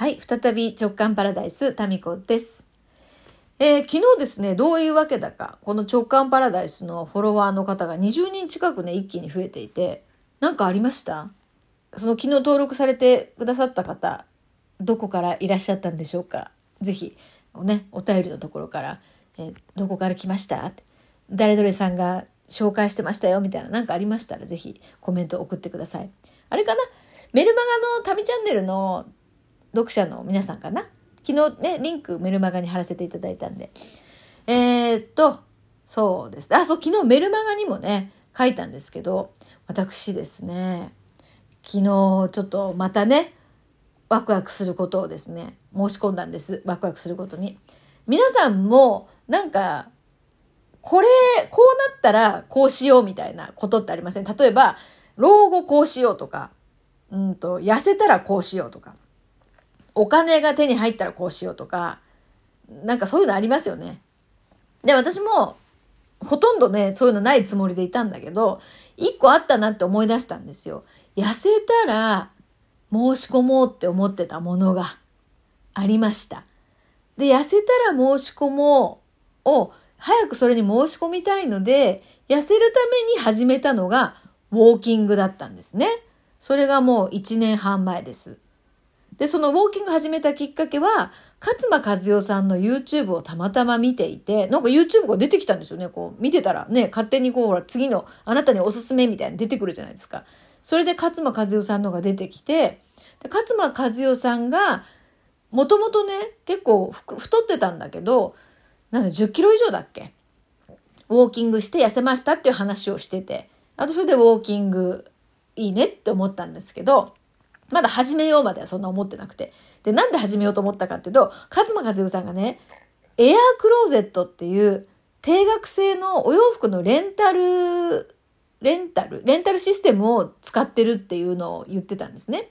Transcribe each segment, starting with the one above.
はい、再び直感パラダイス、タミコです。えー、昨日ですね、どういうわけだか、この直感パラダイスのフォロワーの方が20人近くね、一気に増えていて、何かありました？その昨日登録されてくださった方、どこからいらっしゃったんでしょうか？ぜひ、ね、お便りのところから、えー、どこから来ました？誰々さんが紹介してましたよ？みたいな何かありましたらぜひコメント送ってください。あれかな？メルマガの旅チャンネルの読者の皆さんかな？昨日ね、リンクメルマガに貼らせていただいたんで。えー、っと、そうです。あ、そう、昨日メルマガにもね、書いたんですけど、私ですね、昨日ちょっとまたね、ワクワクすることをですね、申し込んだんです。ワクワクすることに。皆さんも、なんか、これ、こうなったらこうしようみたいなことってありません？例えば、老後こうしようとか、うんと、痩せたらこうしようとか、お金が手に入ったらこうしようとか、なんかそういうのありますよね。で、私も、ほとんどね、そういうのないつもりでいたんだけど、一個あったなって思い出したんですよ。痩せたら申し込もうって思ってたものがありました。で、痩せたら申し込もうを、早くそれに申し込みたいので、痩せるために始めたのが、ウォーキングだったんですね。それがもう1年半前です。で、そのウォーキング始めたきっかけは、勝間和代さんの YouTube をたまたま見ていて、なんか YouTube が出てきたんですよね。こう、見てたらね、勝手にこう、ほら、次のあなたにおすすめみたいに出てくるじゃないですか。それで勝間和代さんのが出てきて、で勝間和代さんが、もともとね、結構太ってたんだけど、なん10キロ以上だっけ？ウォーキングして痩せましたっていう話をしてて、あとそれでウォーキングいいねって思ったんですけど、まだ始めようまではそんな思ってなくて。で、なんで始めようと思ったかっていうと、勝間和代さんがね、エアークローゼットっていう定額制のお洋服のレンタル、レンタル、レンタルシステムを使ってるっていうのを言ってたんですね。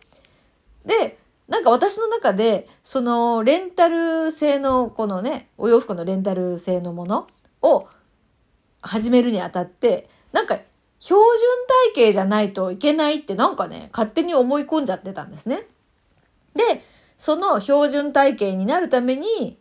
で、なんか私の中で、そのレンタル製のこのね、お洋服のレンタル製のものを始めるにあたって、なんか標準体型じゃないといけないってなんかね、勝手に思い込んじゃってたんですね。で、その標準体型になるために、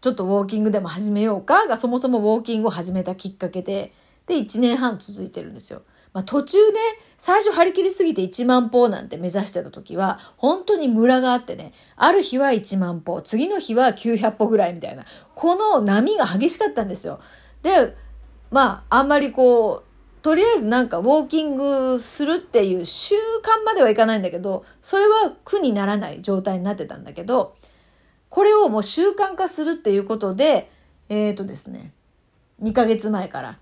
ちょっとウォーキングでも始めようかがそもそもウォーキングを始めたきっかけで、で、1年半続いてるんですよ。まあ、途中で、最初張り切りすぎて1万歩なんて目指してた時は、本当にムラがあってね、ある日は1万歩、次の日は900歩ぐらいみたいな、この波が激しかったんですよ。で、まあ、あんまりこう、とりあえずなんかウォーキングするっていう習慣まではいかないんだけど、それは苦にならない状態になってたんだけど、これをもう習慣化するっていうことで、えっ、ー、とですね、2ヶ月前から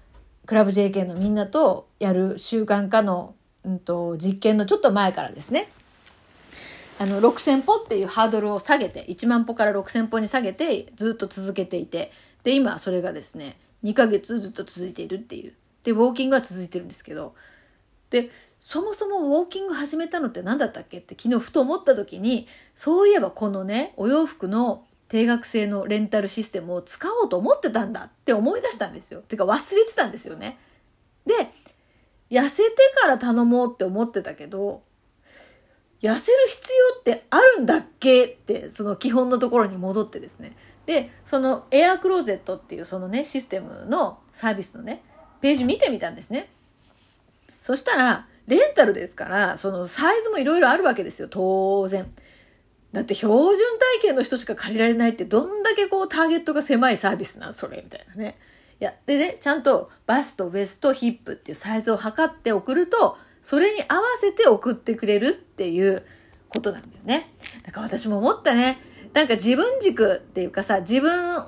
クラブ JK のみんなとやる習慣化の、うんと、実験のちょっと前からですね、あの、6000歩っていうハードルを下げて、1万歩から6000歩に下げてずっと続けていて、で、今それがですね、2ヶ月ずっと続いているっていう。で、ウォーキングは続いてるんですけど、で、そもそもウォーキング始めたのって何だったっけって昨日ふと思った時に、そういえばこのね、お洋服の定額制のレンタルシステムを使おうと思ってたんだって思い出したんですよ。てか忘れてたんですよね。で、痩せてから頼もうって思ってたけど、痩せる必要ってあるんだっけって、その基本のところに戻ってですね。で、そのエアクローゼットっていうそのね、システムのサービスのね、ページ見てみたんですね。そしたら、レンタルですから、そのサイズもいろいろあるわけですよ、当然。だって標準体型の人しか借りられないってどんだけこうターゲットが狭いサービスなんそれみたいなね。いや、でね、ちゃんとバスト、ウエスト、ヒップっていうサイズを測って送ると、それに合わせて送ってくれるっていうことなんだよね。だから私も思ったね。なんか自分軸っていうかさ、自分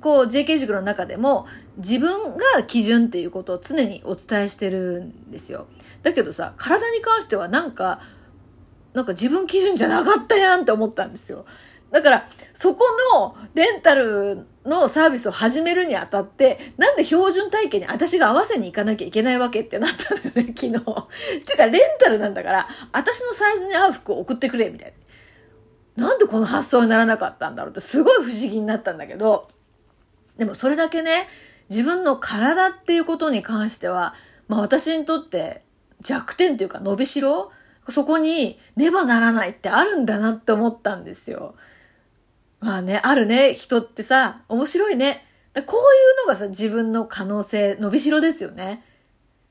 こう JK 塾の中でも自分が基準っていうことを常にお伝えしてるんですよ。だけどさ、体に関してはなんか、なんか自分基準じゃなかったやんって思ったんですよ。だから、そこのレンタルのサービスを始めるにあたって、なんで標準体型に私が合わせに行かなきゃいけないわけってなったのよね、昨日。てか、レンタルなんだから、私のサイズに合う服を送ってくれ、みたいな。なんでこの発想にならなかったんだろうってすごい不思議になったんだけど、でもそれだけね、自分の体っていうことに関しては、まあ私にとって弱点というか伸びしろ？そこにねばならないってあるんだなって思ったんですよ。まあね、あるね、人ってさ、面白いね。こういうのがさ、自分の可能性、伸びしろですよね。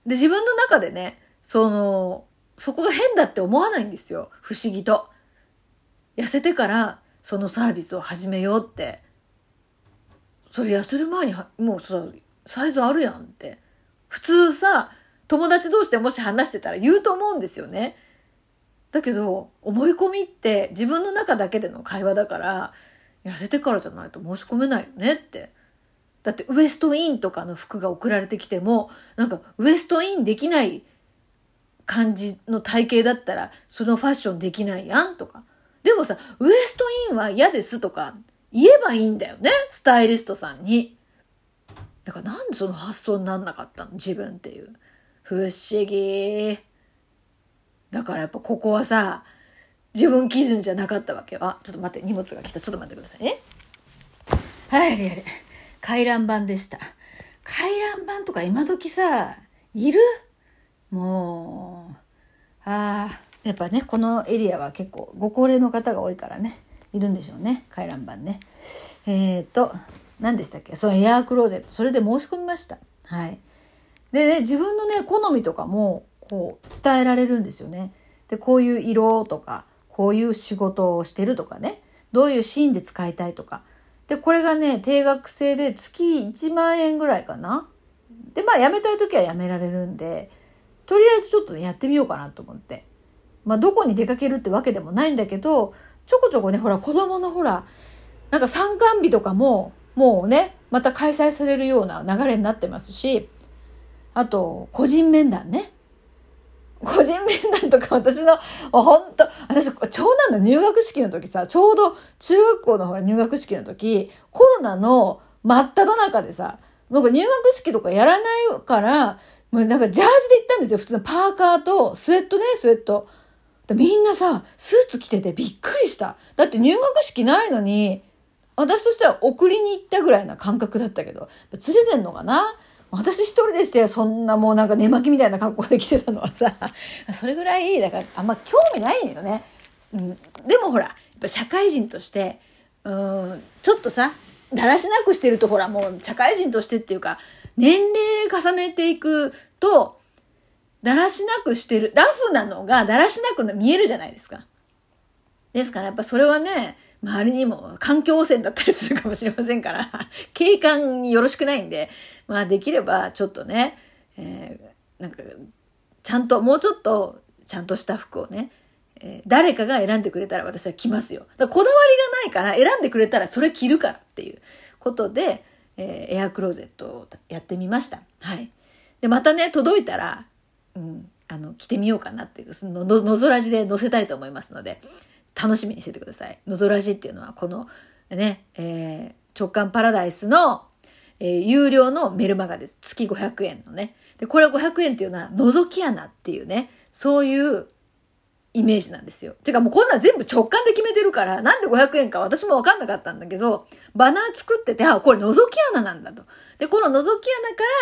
で、自分の中でね、その、そこが変だって思わないんですよ。不思議と。痩せてからそのサービスを始めようって。それ痩せる前にもうさ、サイズあるやんって。普通さ、友達同士でもし話してたら言うと思うんですよね。だけど、思い込みって自分の中だけでの会話だから、痩せてからじゃないと申し込めないよねって。だってウエストインとかの服が送られてきても、なんかウエストインできない感じの体型だったら、そのファッションできないやんとか。でもさ、ウエストインは嫌ですとか言えばいいんだよね。スタイリストさんに。だからなんでその発想になんなかったの？自分っていう。不思議。だからやっぱここはさ、自分基準じゃなかったわけよ。ちょっと待って、荷物が来た。ちょっと待ってくださいね。はい、あれあれ。回覧板でした。回覧板とか今時さ、いる？もう、ああ、やっぱね、このエリアは結構ご高齢の方が多いからね、いるんでしょうね。回覧板ね。えっ、ー、と、何でしたっけ？そのエアークローゼット。それで申し込みました。はい。でね、自分のね、好みとかも、こう、伝えられるんですよね。で、こういう色とか、こういう仕事をしてるとかね、どういうシーンで使いたいとか。で、これがね、定額制で月1万円ぐらいかな。で、まあ、辞めたい時は辞められるんで、とりあえずちょっとね、やってみようかなと思って。まあ、どこに出かけるってわけでもないんだけど、ちょこちょこね、ほら、子供のほら、なんか参観日とかも、もうね、また開催されるような流れになってますし、あと、個人面談ね。個人面談とか私の、本当私、長男の入学式の時さ、ちょうど中学校のほら入学式の時、コロナの真っ只中でさ、なんか入学式とかやらないから、もうなんかジャージで行ったんですよ。普通のパーカーとスウェットね、スウェット。みんなさ、スーツ着ててびっくりした。だって入学式ないのに、私としては送りに行ったぐらいな感覚だったけど、連れてんのかな？私一人でして、そんなもうなんか寝巻きみたいな格好で来てたのはさ、それぐらい、だからあんま興味ないよね。うん、でもほら、やっぱ社会人として、うん、ちょっとさ、だらしなくしてるとほらもう社会人としてっていうか、年齢重ねていくと、だらしなくしてる、ラフなのがだらしなく見えるじゃないですか。ですからやっぱそれはね、周りにも環境汚染だったりするかもしれませんから、景観によろしくないんで、まあできればちょっとね、えー、なんか、ちゃんと、もうちょっとちゃんとした服をね、えー、誰かが選んでくれたら私は着ますよ。だこだわりがないから選んでくれたらそれ着るからっていうことで、えー、エアクローゼットをやってみました。はい。で、またね、届いたら、うん、あの、着てみようかなっていう、その、の、のぞらじで載せたいと思いますので、楽しみにしててください。のぞらじっていうのは、この、ね、えー、直感パラダイスの、えー、有料のメルマガです。月500円のね。で、これは500円っていうのは、覗き穴っていうね、そういうイメージなんですよ。てかもうこんなん全部直感で決めてるから、なんで500円か私もわかんなかったんだけど、バナー作ってて、あ、これ覗き穴なんだと。で、この覗き穴か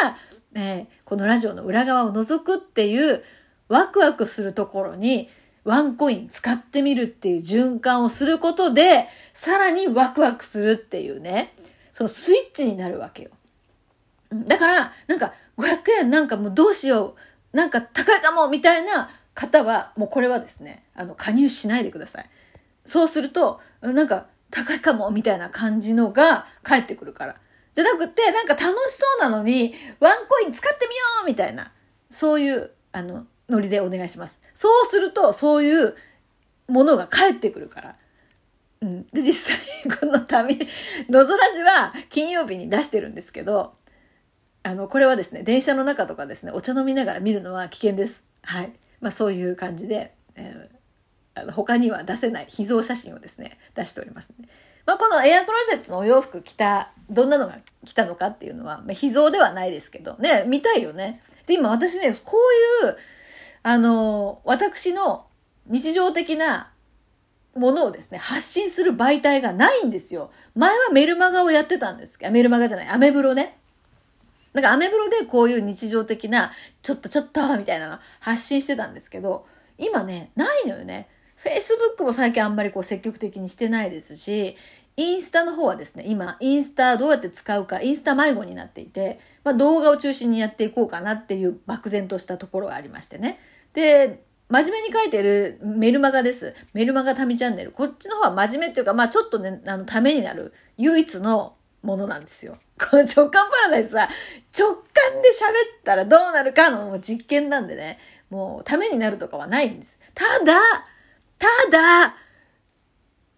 ら、えー、このラジオの裏側を覗くっていうワクワクするところに、ワンコイン使ってみるっていう循環をすることで、さらにワクワクするっていうね、そのスイッチになるわけよ。だから、なんか500円なんかもうどうしよう、なんか高いかもみたいな方は、もうこれはですね、あの、加入しないでください。そうすると、なんか高いかもみたいな感じのが返ってくるから。じゃなくて、なんか楽しそうなのに、ワンコイン使ってみようみたいな、そういう、あの、ノリでお願いします。そうすると、そういうものが返ってくるから。うん。で、実際、この旅、のぞらじは金曜日に出してるんですけど、あの、これはですね、電車の中とかですね、お茶飲みながら見るのは危険です。はい。まあそういう感じで、えー、あの他には出せない秘蔵写真をですね、出しておりますね。まあこのエアクローゼットのお洋服着た、どんなのが来たのかっていうのは、まあ、秘蔵ではないですけど、ね、見たいよね。で、今私ね、こういう、あの、私の日常的なものをですね、発信する媒体がないんですよ。前はメルマガをやってたんですけど、メルマガじゃない、アメブロね。なんかアメブロでこういう日常的な、ちょっとちょっとみたいなの発信してたんですけど、今ね、ないのよね。Facebook も最近あんまりこう積極的にしてないですし、インスタの方はですね、今、インスタどうやって使うか、インスタ迷子になっていて、まあ、動画を中心にやっていこうかなっていう漠然としたところがありましてね。で、真面目に書いてるメルマガです。メルマガタミチャンネル。こっちの方は真面目っていうか、まあちょっとね、あの、ためになる唯一のものなんですよ。この直感パラダイスさ、直感で喋ったらどうなるかの実験なんでね、もうためになるとかはないんです。ただ、ただ、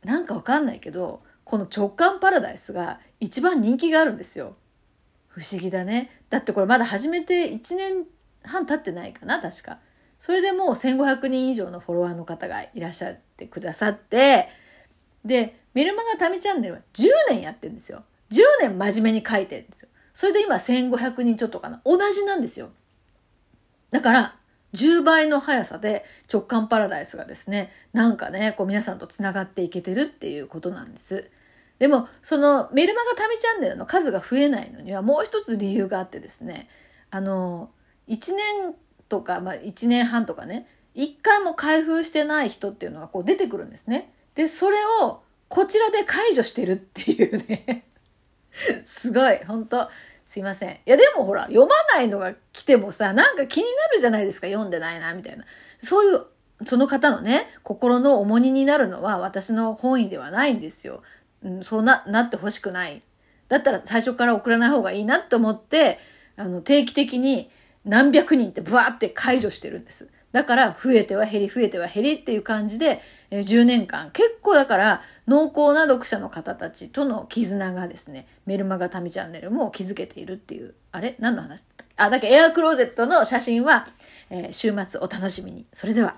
なんかわかんないけど、この直感パラダイスが一番人気があるんですよ。不思議だね。だってこれまだ始めて1年半経ってないかな、確か。それでもう1500人以上のフォロワーの方がいらっしゃってくださって、で、メルマガタミチャンネルは10年やってるんですよ。10年真面目に書いてるんですよ。それで今1500人ちょっとかな。同じなんですよ。だから、10倍の速さで直感パラダイスがですね、なんかね、こう皆さんと繋がっていけてるっていうことなんです。でも、そのメルマガ旅チャンネルの数が増えないのにはもう一つ理由があってですね、あの、1年とか、まあ1年半とかね、1回も開封してない人っていうのがこう出てくるんですね。で、それをこちらで解除してるっていうね すごい、本当すいません。いや、でもほら、読まないのが来てもさ、なんか気になるじゃないですか、読んでないな、みたいな。そういう、その方のね、心の重荷になるのは私の本意ではないんですよ。うん、そうな、なってほしくない。だったら最初から送らない方がいいなと思って、あの、定期的に何百人ってブワーって解除してるんです。だから増えては減り増えては減りっていう感じで、え10年間。結構だから濃厚な読者の方たちとの絆がですね、メルマガタミチャンネルも築けているっていう、あれ？何の話だったっけ？あ、だけ？エアクローゼットの写真は、えー、週末お楽しみに。それでは。